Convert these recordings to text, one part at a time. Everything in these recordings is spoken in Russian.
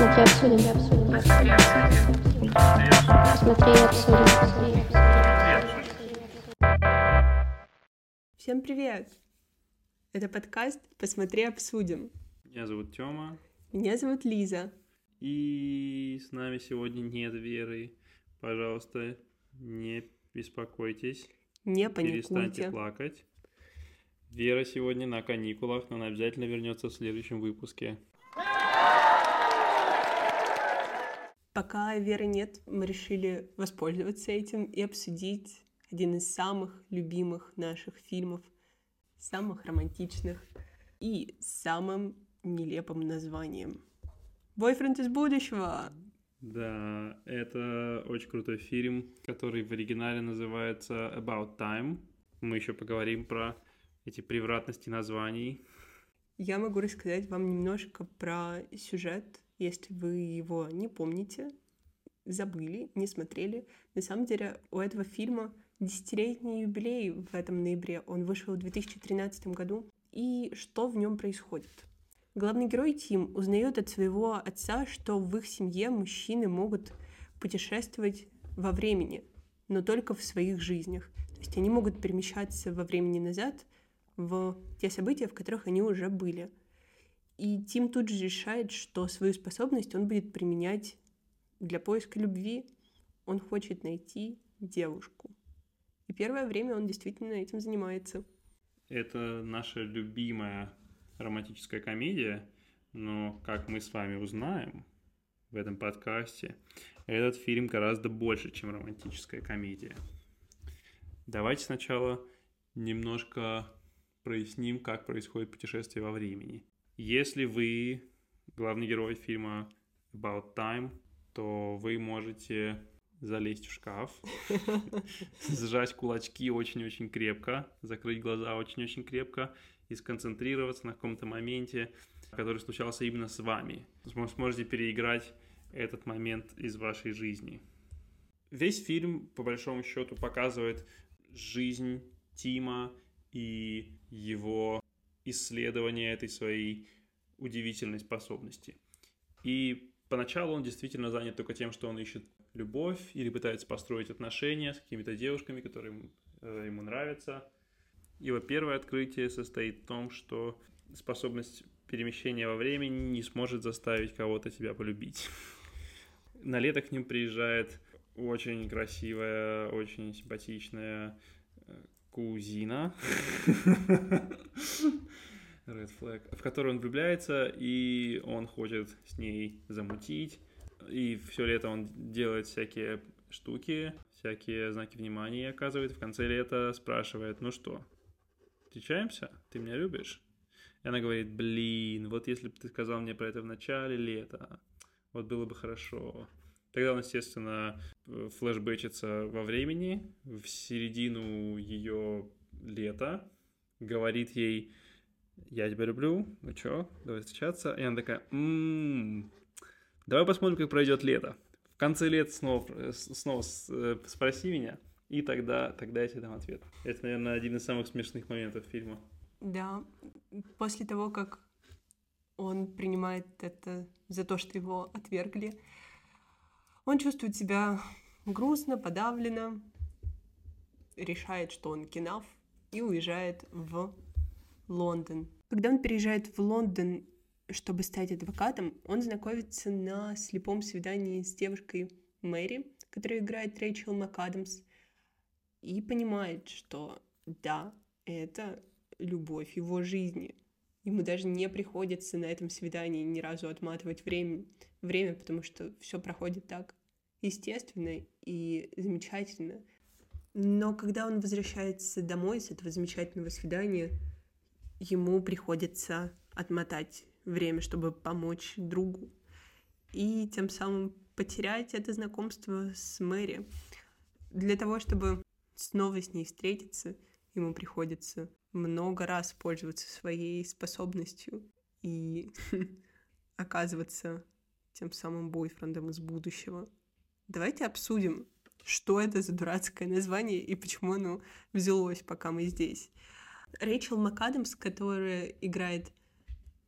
Посмотри, обсудим, обсудим, обсудим. Посмотри, обсудим, Всем привет! Это подкаст «Посмотри, обсудим». Меня зовут Тёма, Меня зовут Лиза. и с нами сегодня нет Веры. Пожалуйста, не беспокойтесь, Не перестаньте паникуйте. плакать. Вера сегодня на каникулах, но она обязательно вернется в следующем выпуске. Пока Веры нет, мы решили воспользоваться этим и обсудить один из самых любимых наших фильмов, самых романтичных и самым нелепым названием. «Бойфренд из будущего». Да, это очень крутой фильм, который в оригинале называется About Time. Мы еще поговорим про эти превратности названий. Я могу рассказать вам немножко про сюжет, если вы его не помните, забыли, не смотрели. На самом деле у этого фильма десятилетний юбилей в этом ноябре. Он вышел в 2013 году. И что в нем происходит? Главный герой Тим узнает от своего отца, что в их семье мужчины могут путешествовать во времени, но только в своих жизнях. То есть они могут перемещаться во времени назад в те события, в которых они уже были. И Тим тут же решает, что свою способность он будет применять для поиска любви. Он хочет найти девушку. И первое время он действительно этим занимается. Это наша любимая романтическая комедия, но, как мы с вами узнаем в этом подкасте, этот фильм гораздо больше, чем романтическая комедия. Давайте сначала немножко проясним, как происходит путешествие во времени. Если вы главный герой фильма About Time, то вы можете залезть в шкаф, сжать кулачки очень-очень крепко, закрыть глаза очень-очень крепко и сконцентрироваться на каком-то моменте, который случался именно с вами. См- Сможете переиграть этот момент из вашей жизни. Весь фильм, по большому счету, показывает жизнь Тима и его исследование этой своей удивительной способности. И поначалу он действительно занят только тем, что он ищет любовь или пытается построить отношения с какими-то девушками, которые ему, э, нравятся. Его первое открытие состоит в том, что способность перемещения во времени не сможет заставить кого-то тебя полюбить. На лето к ним приезжает очень красивая, очень симпатичная э, кузина. Red Flag, в которую он влюбляется, и он хочет с ней замутить. И все лето он делает всякие штуки, всякие знаки внимания оказывает. В конце лета спрашивает, ну что, встречаемся? Ты меня любишь? И она говорит, блин, вот если бы ты сказал мне про это в начале лета, вот было бы хорошо. Тогда он, естественно, флешбэчится во времени, в середину ее лета, говорит ей, я тебя люблю, ну чё, давай встречаться. И она такая, «М, давай посмотрим, как пройдет лето. В конце лета снова, э, снова э, спроси меня, и тогда, тогда я тебе дам ответ. Это, наверное, один из самых смешных моментов фильма. Да, после того, как он принимает это за то, что его отвергли, он чувствует себя грустно, подавленно, решает, что он кинав, и уезжает в Лондон. Когда он переезжает в Лондон, чтобы стать адвокатом, он знакомится на слепом свидании с девушкой Мэри, которая играет Рэйчел МакАдамс, и понимает, что да, это любовь его жизни. Ему даже не приходится на этом свидании ни разу отматывать время, время потому что все проходит так естественно и замечательно. Но когда он возвращается домой с этого замечательного свидания, ему приходится отмотать время, чтобы помочь другу. И тем самым потерять это знакомство с Мэри. Для того, чтобы снова с ней встретиться, ему приходится много раз пользоваться своей способностью и оказываться тем самым бойфрендом из будущего. Давайте обсудим, что это за дурацкое название и почему оно взялось, пока мы здесь. Рэйчел МакАдамс, которая играет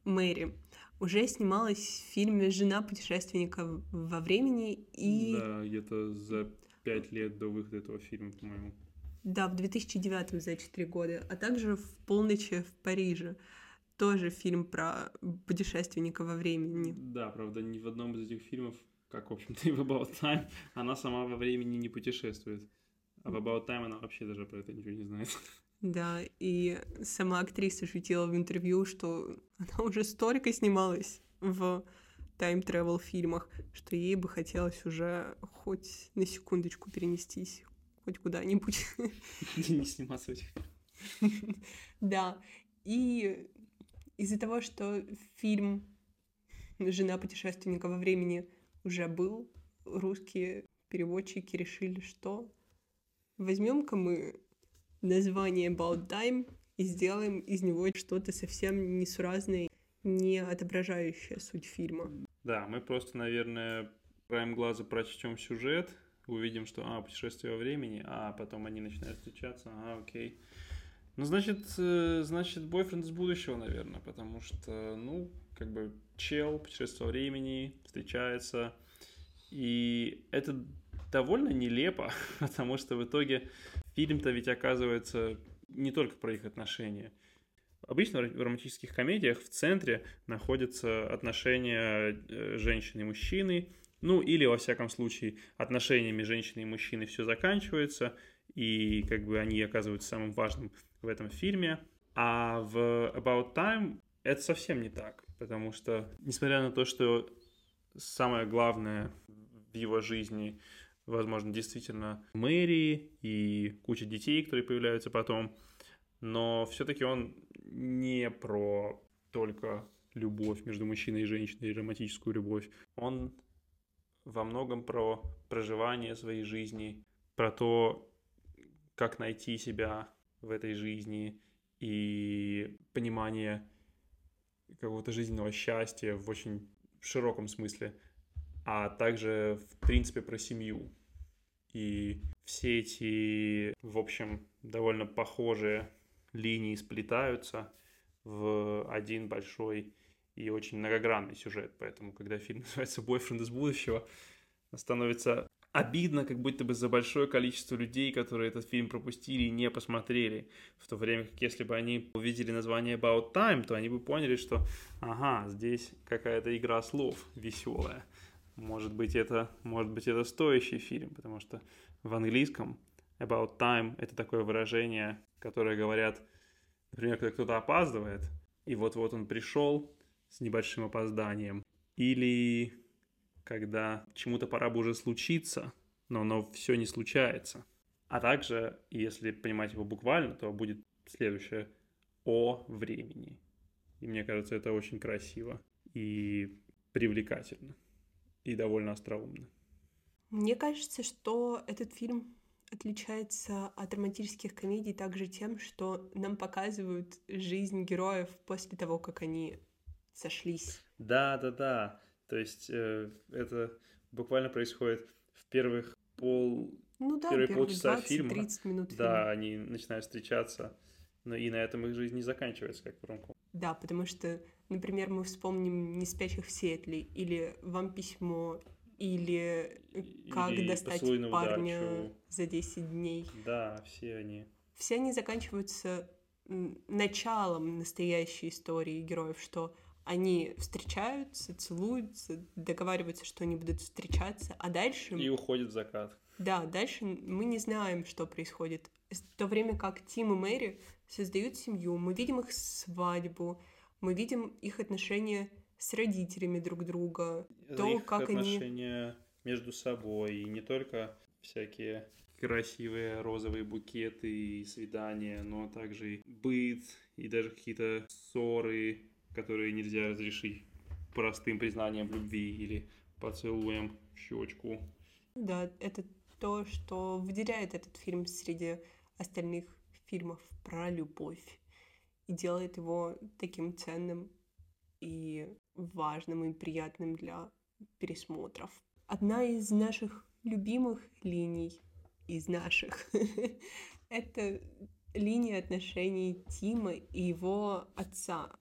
Мэри, уже снималась в фильме «Жена путешественника во времени» и... Да, где-то за пять лет до выхода этого фильма, по-моему. Да, в 2009 за 4 года, а также в «Полночи в Париже». Тоже фильм про путешественника во времени. Да, правда, ни в одном из этих фильмов, как, в общем-то, и в About Time, она сама во времени не путешествует. А в About Time она вообще даже про это ничего не знает. Да, и сама актриса шутила в интервью, что она уже столько снималась в тайм-тревел фильмах, что ей бы хотелось уже хоть на секундочку перенестись хоть куда-нибудь. Не сниматься в этих Да, и из-за того, что фильм «Жена путешественника во времени» уже был, русские переводчики решили, что возьмем-ка мы название About Time и сделаем из него что-то совсем несуразное, не отображающее суть фильма. Да, мы просто, наверное, краем глаза прочтем сюжет, увидим, что, а, путешествие во времени, а потом они начинают встречаться, а, окей. Ну, значит, э, значит, бойфренд из будущего, наверное, потому что, ну, как бы чел, путешествие во времени, встречается, и это довольно нелепо, потому что в итоге фильм-то ведь оказывается не только про их отношения. Обычно в романтических комедиях в центре находятся отношения э, женщины и мужчины, ну или, во всяком случае, отношениями женщины и мужчины все заканчивается, и как бы они оказываются самым важным в этом фильме. А в About Time это совсем не так, потому что, несмотря на то, что самое главное в его жизни, возможно, действительно Мэри и куча детей, которые появляются потом, но все-таки он не про только любовь между мужчиной и женщиной, и романтическую любовь. Он во многом про проживание своей жизни, про то, как найти себя в этой жизни и понимание какого-то жизненного счастья в очень широком смысле, а также, в принципе, про семью. И все эти, в общем, довольно похожие линии сплетаются в один большой и очень многогранный сюжет. Поэтому, когда фильм называется «Бойфренд из будущего», становится обидно, как будто бы за большое количество людей, которые этот фильм пропустили и не посмотрели. В то время как если бы они увидели название About Time, то они бы поняли, что ага, здесь какая-то игра слов веселая. Может быть, это, может быть, это стоящий фильм, потому что в английском About Time — это такое выражение, которое говорят, например, когда кто-то опаздывает, и вот-вот он пришел с небольшим опозданием, или когда чему-то пора бы уже случиться, но оно все не случается. А также, если понимать его буквально, то будет следующее «о времени». И мне кажется, это очень красиво и привлекательно, и довольно остроумно. Мне кажется, что этот фильм отличается от романтических комедий также тем, что нам показывают жизнь героев после того, как они сошлись. Да, да, да. То есть э, это буквально происходит в первых пол... Ну да, первые, первые полчаса 20, фильма. 30 минут фильма. Да, они начинают встречаться, но и на этом их жизнь не заканчивается, как в ромком. Да, потому что, например, мы вспомним «Не спящих в Сиэтле» или «Вам письмо», или «Как Или достать «Поцелуй на парня удачу». за 10 дней». Да, все они. Все они заканчиваются началом настоящей истории героев, что они встречаются, целуются, договариваются, что они будут встречаться, а дальше... И уходит в закат. Да, дальше мы не знаем, что происходит. В то время как Тим и Мэри создают семью, мы видим их свадьбу, мы видим их отношения с родителями друг друга, то, Их как они... отношения между собой, и не только всякие красивые розовые букеты и свидания, но также и быт, и даже какие-то ссоры, которые нельзя разрешить простым признанием любви или поцелуем в щечку. Да, это то, что выделяет этот фильм среди остальных фильмов про любовь и делает его таким ценным и важным и приятным для пересмотров. Одна из наших любимых линий из наших это линия отношений Тима и его отца,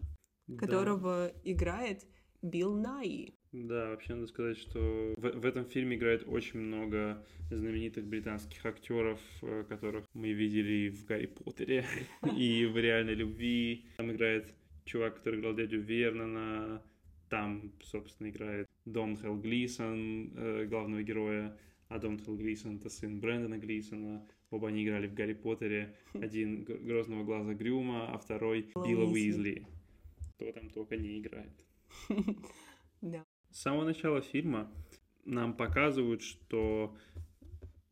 Да. которого играет Билл Найи. Да, вообще надо сказать, что в, в этом фильме играет очень много знаменитых британских актеров, э, которых мы видели в Гарри Поттере и в Реальной любви. Там играет чувак, который играл дядю Вернона, там, собственно, играет Дон Хелл Глисон, э, главного героя, а Дон Хелл Глисон — это сын Брэндона Глисона. Оба они играли в Гарри Поттере. Один Грозного глаза Грюма, а второй Билла. Уизли. Кто там только не играет. Да. С самого начала фильма нам показывают, что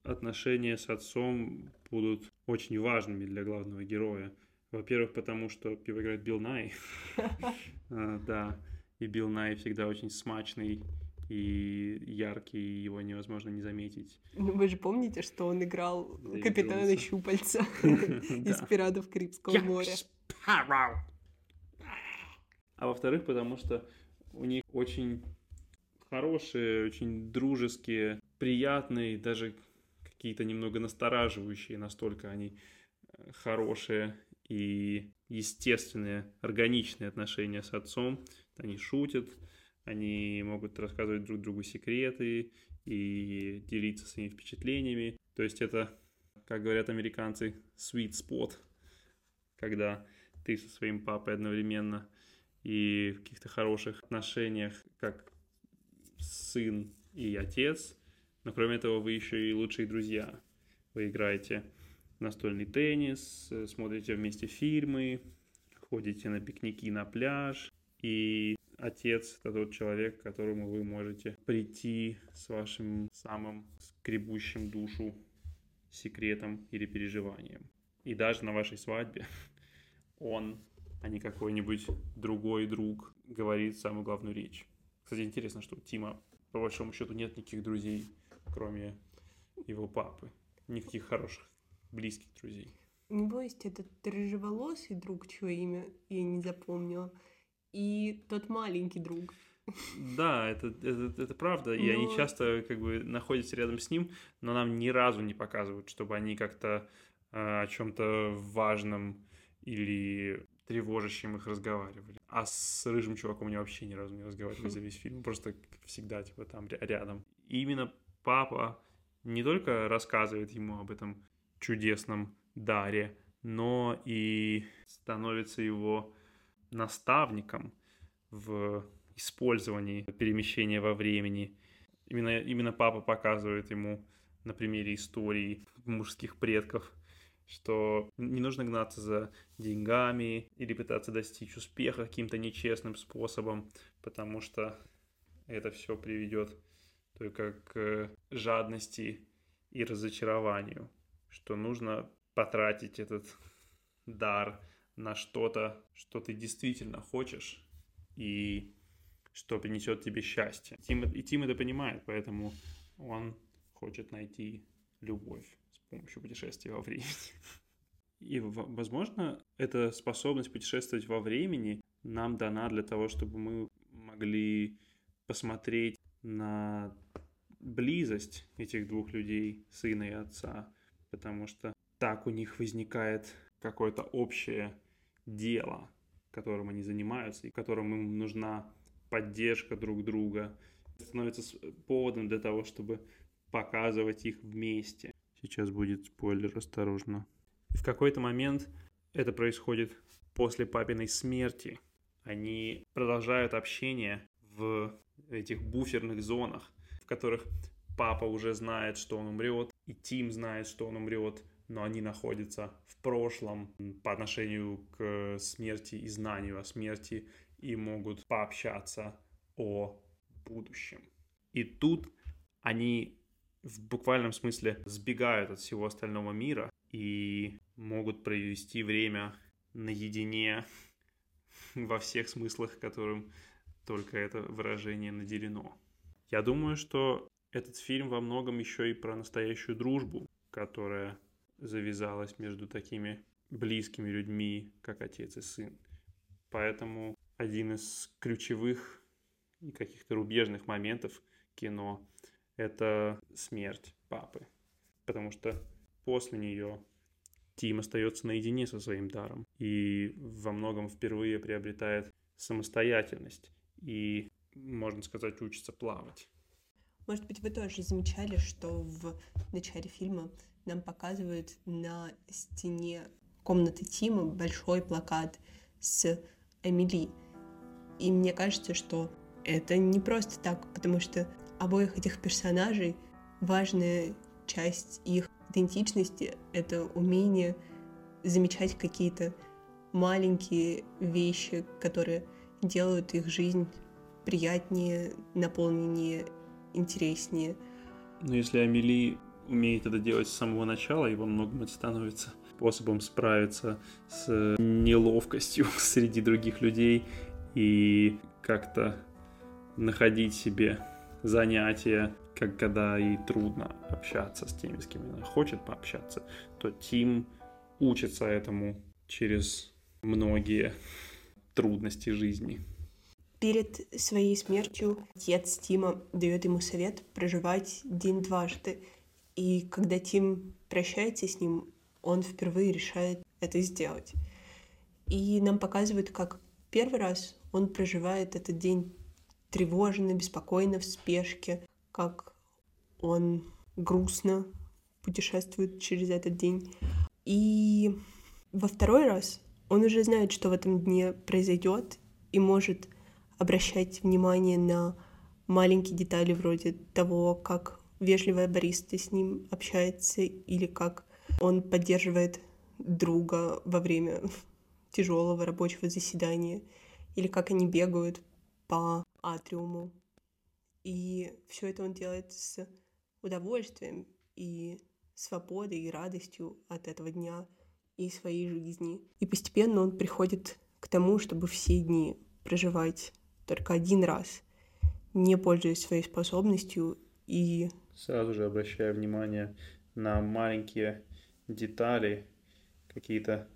отношения с отцом будут очень важными для главного героя. Во-первых, потому что его играет Билл Най. А, Да, и Билл Най всегда очень смачный и яркий, и его невозможно не заметить. Ну, вы же помните, что он играл Дэвид капитана Джонса. Щупальца из. «Пиратов Карибского моря». А во-вторых, потому что у них очень хорошие, очень дружеские, приятные, даже какие-то немного настораживающие, настолько они э, хорошие и естественные, органичные отношения с отцом. Они шутят, они могут рассказывать друг другу секреты и делиться своими впечатлениями. То есть это, как говорят американцы, sweet spot, когда ты со своим папой одновременно и в каких-то хороших отношениях, как сын и отец, но кроме этого вы еще и лучшие друзья. Вы играете настольный теннис, э, смотрите вместе фильмы, ходите на пикники на пляж, и отец — это тот человек, к которому вы можете прийти с вашим самым скребущим душу секретом или переживанием. И даже на вашей свадьбе он, а не какой-нибудь другой друг, говорит самую главную речь. Кстати, интересно, что у Тима, по большому счету, нет никаких друзей, кроме его папы. Никаких хороших, близких друзей. У него есть этот рыжеволосый друг, чье имя я не запомнила, и тот маленький друг. Да, это, это, это правда, и они Но- часто как бы находятся рядом с ним, но нам ни разу не показывают, чтобы они как-то э, о чем-то важном или тревожащем их разговаривали. А с рыжим чуваком они вообще ни разу не разговаривали за весь фильм, просто всегда типа там ря- рядом. И именно папа не только рассказывает ему об этом чудесном даре, но и становится его наставником в использовании перемещения во времени. Именно, именно папа показывает ему на примере истории мужских предков, что не нужно гнаться за деньгами или пытаться достичь успеха каким-то нечестным способом, потому что это все приведет только к жадности и разочарованию, что нужно потратить этот дар на что-то, что ты действительно хочешь, и что принесет тебе счастье. Тим, и Тим это понимает, поэтому он хочет найти любовь помощью путешествия во времени. И, возможно, эта способность путешествовать во времени нам дана для того, чтобы мы могли посмотреть на близость этих двух людей, сына и отца, потому что так у них возникает какое-то общее дело, которым они занимаются, и которым им нужна поддержка друг друга. Становится поводом для того, чтобы показывать их вместе. Сейчас будет спойлер, осторожно. И в какой-то момент это происходит после папиной смерти. Они продолжают общение в этих буферных зонах, в которых папа уже знает, что он умрет, и Тим знает, что он умрет, но они находятся в прошлом по отношению к смерти и знанию о смерти и могут пообщаться о будущем. И тут они в буквальном смысле сбегают от всего остального мира и могут провести время наедине во всех смыслах, которым только это выражение наделено. Я думаю, что этот фильм во многом еще и про настоящую дружбу, которая завязалась между такими близкими людьми, как отец и сын. Поэтому один из ключевых и каких-то рубежных моментов кино — это смерть папы. Потому что после нее Тим остается наедине со своим даром и во многом впервые приобретает самостоятельность. И можно сказать, учится плавать. Может быть, вы тоже замечали, что в начале фильма нам показывают на стене комнаты Тима большой плакат с Эмили. И мне кажется, что это не просто так, потому что обоих этих персонажей важная часть их идентичности — это умение замечать какие-то маленькие вещи, которые делают их жизнь приятнее, наполненнее, интереснее. Но если Амели умеет это делать с самого начала, и во многом это становится способом справиться с неловкостью среди других людей и как-то находить себе занятия, как когда и трудно общаться с теми, с кем она хочет пообщаться, то Тим учится этому через многие трудности жизни. Перед своей смертью отец Тима дает ему совет проживать день дважды. И когда Тим прощается с ним, он впервые решает это сделать. И нам показывают, как первый раз он проживает этот день тревожно, беспокойно, в спешке, как он грустно путешествует через этот день. И во второй раз он уже знает, что в этом дне произойдет, и может обращать внимание на маленькие детали вроде того, как вежливая бариста с ним общается, или как он поддерживает друга во время тяжелого рабочего заседания, или как они бегают по атриуму. И все это он делает с удовольствием и свободой и радостью от этого дня и своей жизни. И постепенно он приходит к тому, чтобы все дни проживать только один раз, не пользуясь своей способностью и... Сразу же обращая внимание на маленькие детали, какие-то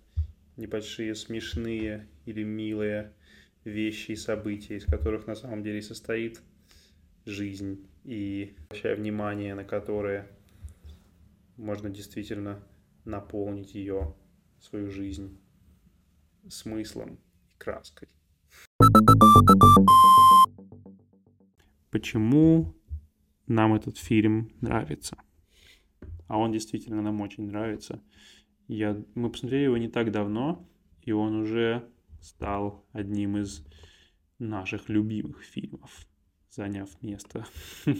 небольшие смешные или милые вещи и события, из которых на самом деле состоит жизнь, и обращая внимание на которые можно действительно наполнить ее, свою жизнь, смыслом и краской. Почему нам этот фильм нравится? А он действительно нам очень нравится. Я, мы посмотрели его не так давно, и он уже стал одним из наших любимых фильмов, заняв место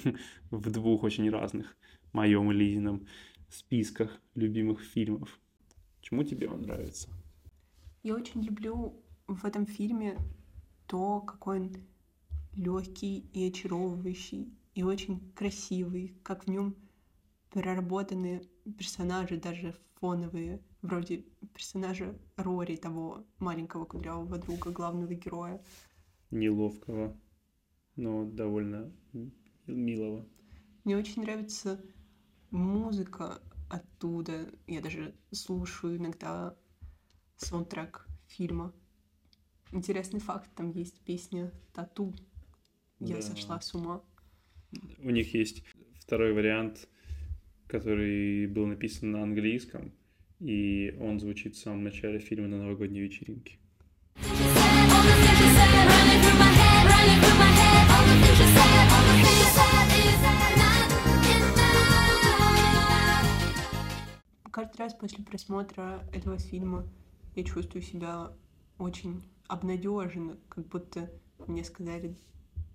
в двух очень разных моем и Лизином списках любимых фильмов. Чему тебе он нравится? Я очень люблю в этом фильме то, какой он легкий и очаровывающий, и очень красивый, как в нем переработаны персонажи, даже фоновые, вроде персонажа Рори, того маленького кудрявого друга главного героя. Неловкого, но довольно милого. Мне очень нравится музыка оттуда. Я даже слушаю иногда саундтрек фильма. Интересный факт, там есть песня «Тату». Я да. сошла с ума. У них есть второй вариант, который был написан на английском, и он звучит в самом начале фильма на новогодней вечеринке. Каждый раз после просмотра этого фильма я чувствую себя очень обнадеженно, как будто мне сказали,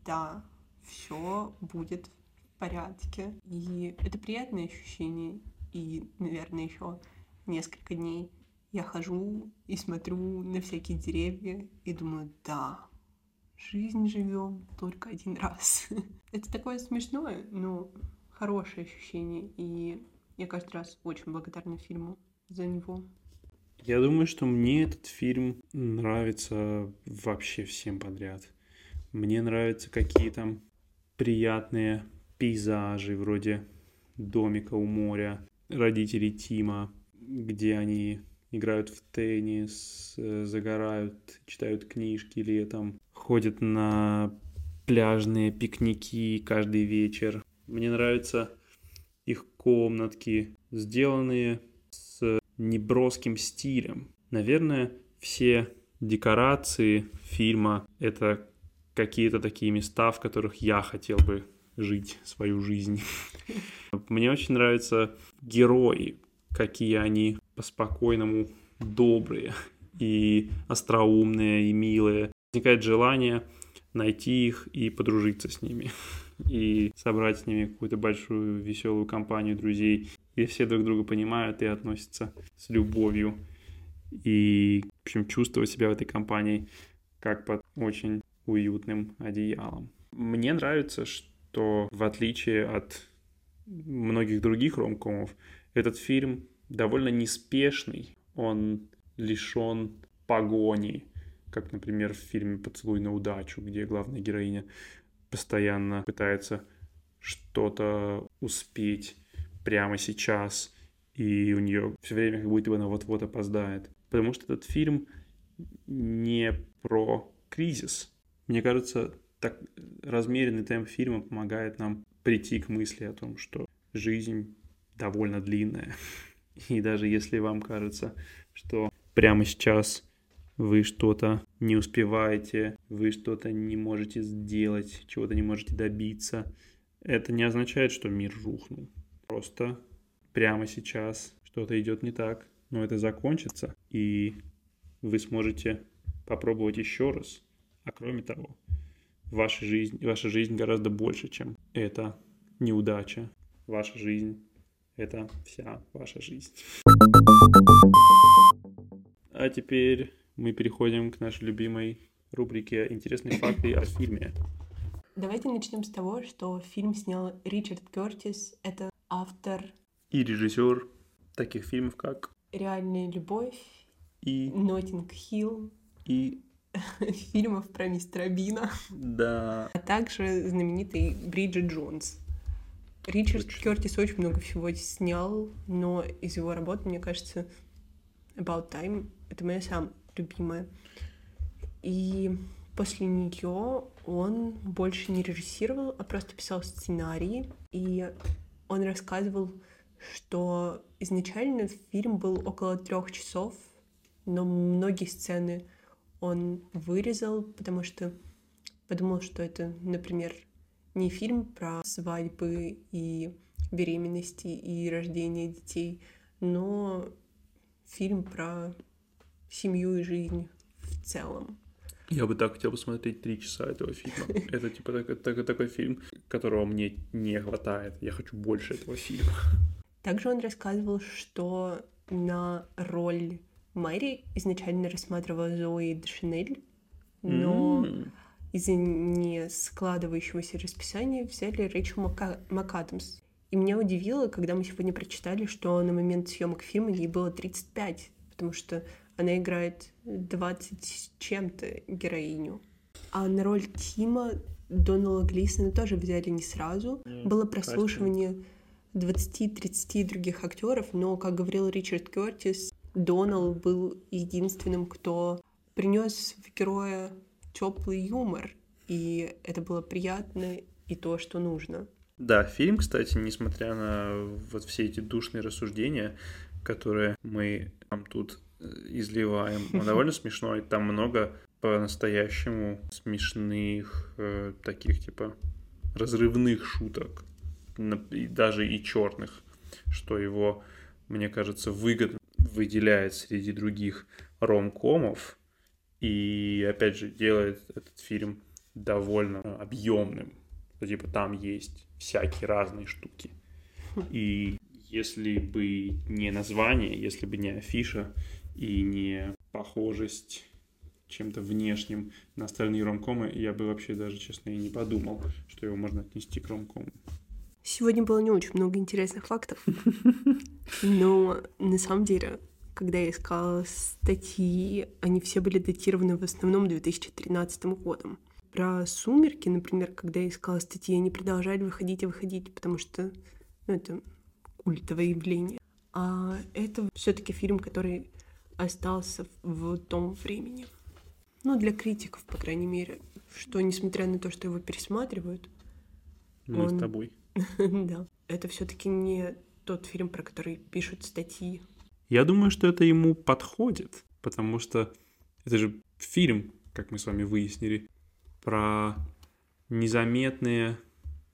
да, все будет в порядке. И это приятное ощущение. И, наверное, еще несколько дней я хожу и смотрю на всякие деревья и думаю, да, жизнь живем только один раз. это такое смешное, но хорошее ощущение. И я каждый раз очень благодарна фильму за него. Я думаю, что мне этот фильм нравится вообще всем подряд. Мне нравятся какие там приятные пейзажи, вроде домика у моря, родителей Тима, где они играют в теннис, загорают, читают книжки летом, ходят на пляжные пикники каждый вечер. Мне нравятся их комнатки, сделанные неброским стилем. Наверное, все декорации фильма — это какие-то такие места, в которых я хотел бы жить свою жизнь. Мне очень нравятся герои, какие они по-спокойному добрые и остроумные, и милые. Возникает желание найти их и подружиться с ними. И собрать с ними какую-то большую веселую компанию друзей. И все друг друга понимают и относятся с любовью. И, в общем, чувствовать себя в этой компании как под очень уютным одеялом. Мне нравится, что в отличие от многих других ромкомов, этот фильм довольно неспешный, он лишен погони, как, например, в фильме «Поцелуй на удачу», где главная героиня постоянно пытается что-то успеть прямо сейчас, и у нее все время как будто бы она вот-вот опоздает. Потому что этот фильм не про кризис. Мне кажется, так размеренный темп фильма помогает нам прийти к мысли о том, что жизнь довольно длинная. И даже если вам кажется, что прямо сейчас вы что-то не успеваете, вы что-то не можете сделать, чего-то не можете добиться, это не означает, что мир рухнул. Просто прямо сейчас что-то идет не так, но это закончится, и вы сможете попробовать еще раз. А кроме того, ваша жизнь, ваша жизнь гораздо больше, чем эта неудача. Ваша жизнь — это вся ваша жизнь. А теперь мы переходим к нашей любимой рубрике «Интересные факты о фильме». Давайте начнем с того, что фильм снял Ричард Кертис. Это автор И режиссер таких фильмов, как «Реальная любовь», и, «Ноттинг Хилл», и, фильмов про мистера Бина, да, а также знаменитый Бриджит Джонс. Ричард Точно. Кертис очень много всего снял, но из его работы, мне кажется, About Time — это моя самая любимая. И после нее он больше не режиссировал, а просто писал сценарии. И он рассказывал, что изначально фильм был около трех часов, но многие сцены он вырезал, потому что подумал, что это, например, не фильм про свадьбы и беременности и рождение детей, но фильм про семью и жизнь в целом. Я бы так хотел посмотреть три часа этого фильма. Это типа такой, такой, такой фильм, которого мне не хватает. Я хочу больше этого фильма. Также он рассказывал, что на роль Мэри изначально рассматривала Зои Дешанель, но М, из-за не складывающегося расписания взяли Рэйчел Мака- МакАдамс. И меня удивило, когда мы сегодня прочитали, что на момент съемок фильма ей было 35, потому что она играет 20 с чем-то героиню. А на роль Тима Донала Глисона тоже взяли не сразу. М, Было прослушивание 20-30 других актеров, но, как говорил Ричард Кертис, Донал был единственным, кто принес в героя теплый юмор, и это было приятно и то, что нужно. Да, фильм, кстати, несмотря на вот все эти душные рассуждения, которые мы там тут э, изливаем, он довольно смешной. Там много по-настоящему смешных, э, таких типа разрывных шуток, и даже и черных, что его, мне кажется, выгодно выделяет среди других ромкомов и, опять же, делает этот фильм довольно объемным. Что, типа там есть всякие разные штуки. И если бы не название, если бы не афиша и не похожесть чем-то внешним на остальные ромкомы, я бы вообще даже, честно, и не подумал, что его можно отнести к ромкому. Сегодня было не очень много интересных фактов, но на самом деле, когда я искала статьи, они все были датированы в основном 2013 годом. Про «Сумерки», например, когда я искала статьи, они продолжали выходить и выходить, потому что ну, это культовое явление. А это все таки фильм, который остался в том времени. Ну, для критиков, по крайней мере, что, несмотря на то, что его пересматривают, Мы Он- с тобой. да. Это все-таки не тот фильм, про который пишут статьи. Я думаю, что это ему подходит, потому что это же фильм, как мы с вами выяснили, про незаметные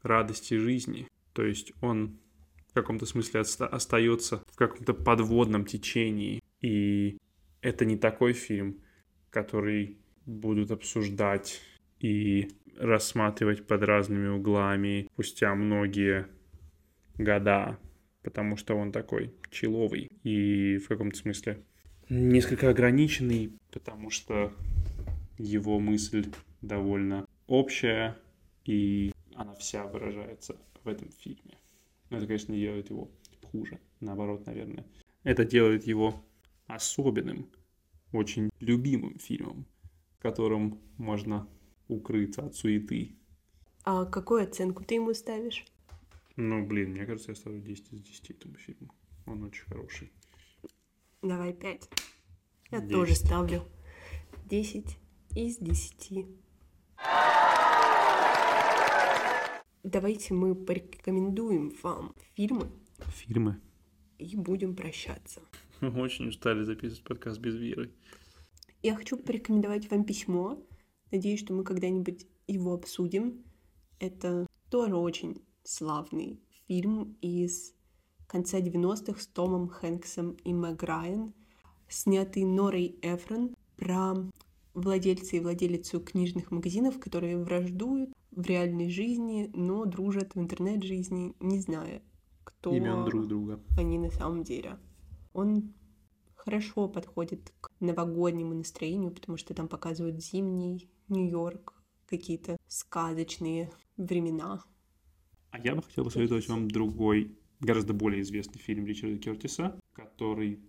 радости жизни. То есть он в каком-то смысле отста- остается в каком-то подводном течении. И это не такой фильм, который будут обсуждать и рассматривать под разными углами спустя многие года, потому что он такой человый и в каком-то смысле несколько ограниченный, потому что его мысль довольно общая, и она вся выражается в этом фильме. Но это, конечно, не делает его хуже. Наоборот, наверное. Это делает его особенным, очень любимым фильмом, в котором можно укрыться от суеты. А какую оценку ты ему ставишь? Ну, блин, мне кажется, я ставлю 10 из 10 этому фильму. Он очень хороший. Давай пять. Я Десять. тоже ставлю 10 из 10. Давайте мы порекомендуем вам фильмы Фильмы. и будем прощаться. Мы очень устали записывать подкаст без Веры. Я хочу порекомендовать вам письмо. Надеюсь, что мы когда-нибудь его обсудим. Это тоже очень славный фильм из конца 90-х с Томом Хэнксом и Мэг Райан, снятый Норой Эфрон про владельца и владелицу книжных магазинов, которые враждуют в реальной жизни, но дружат в интернет-жизни, не зная, кто Имен друг друга. они на самом деле. Он хорошо подходит к новогоднему настроению, потому что там показывают зимний Нью-Йорк, какие-то сказочные времена. А я бы хотел посоветовать вам другой, гораздо более известный фильм Ричарда Кертиса, который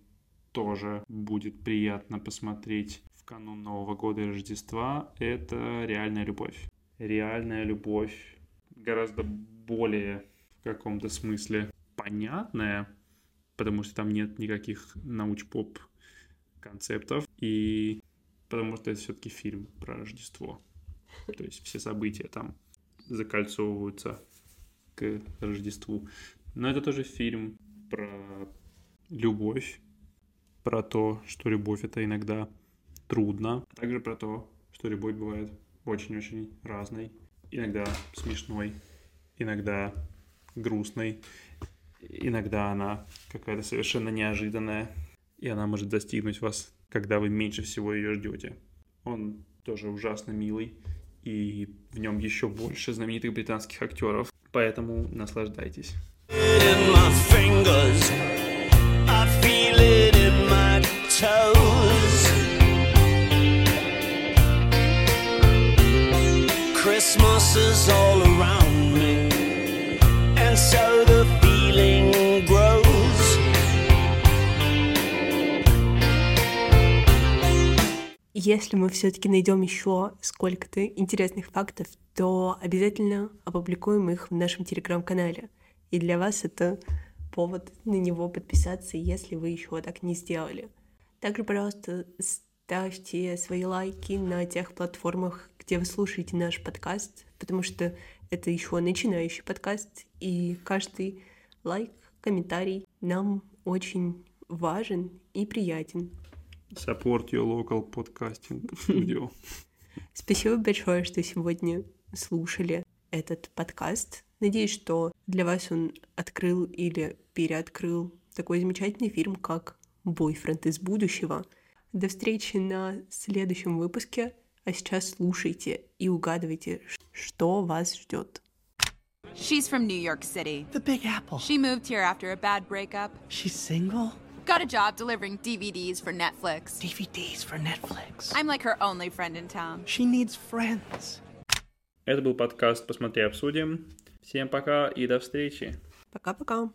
тоже будет приятно посмотреть в канун Нового года и Рождества. Это «Реальная любовь». «Реальная любовь» гораздо более в каком-то смысле понятная, потому что там нет никаких науч-поп концептов, и потому что это все-таки фильм про Рождество. То есть все события там закольцовываются к Рождеству. Но это тоже фильм про любовь, про то, что любовь это иногда трудно, а также про то, что любовь бывает очень-очень разной, иногда смешной, иногда грустной, иногда она какая-то совершенно неожиданная, и она может достигнуть вас, когда вы меньше всего ее ждете. Он тоже ужасно милый, и в нем еще больше знаменитых британских актеров, поэтому наслаждайтесь. in my fingers. I feel it in my toes. Christmas is all around me, and so Если мы все-таки найдем еще сколько-то интересных фактов, то обязательно опубликуем их в нашем телеграм-канале. И для вас это повод на него подписаться, если вы еще так не сделали. Также, пожалуйста, ставьте свои лайки на тех платформах, где вы слушаете наш подкаст, потому что это еще начинающий подкаст, и каждый лайк, комментарий нам очень важен и приятен. Support your local podcasting studio. Спасибо большое, что сегодня слушали этот подкаст. Надеюсь, что для вас он открыл или переоткрыл такой замечательный фильм, как «Бойфренд из будущего». До встречи на следующем выпуске, а сейчас слушайте и угадывайте, что вас ждет. She's from New York City. The Big Apple. She moved here after a bad breakup. She's single? Got a job delivering DVDs for Netflix. DVDs for Netflix. I'm like her only friend in town. She needs friends. Это был подкаст «Посмотри, обсудим». Всем пока и до встречи. Пока-пока.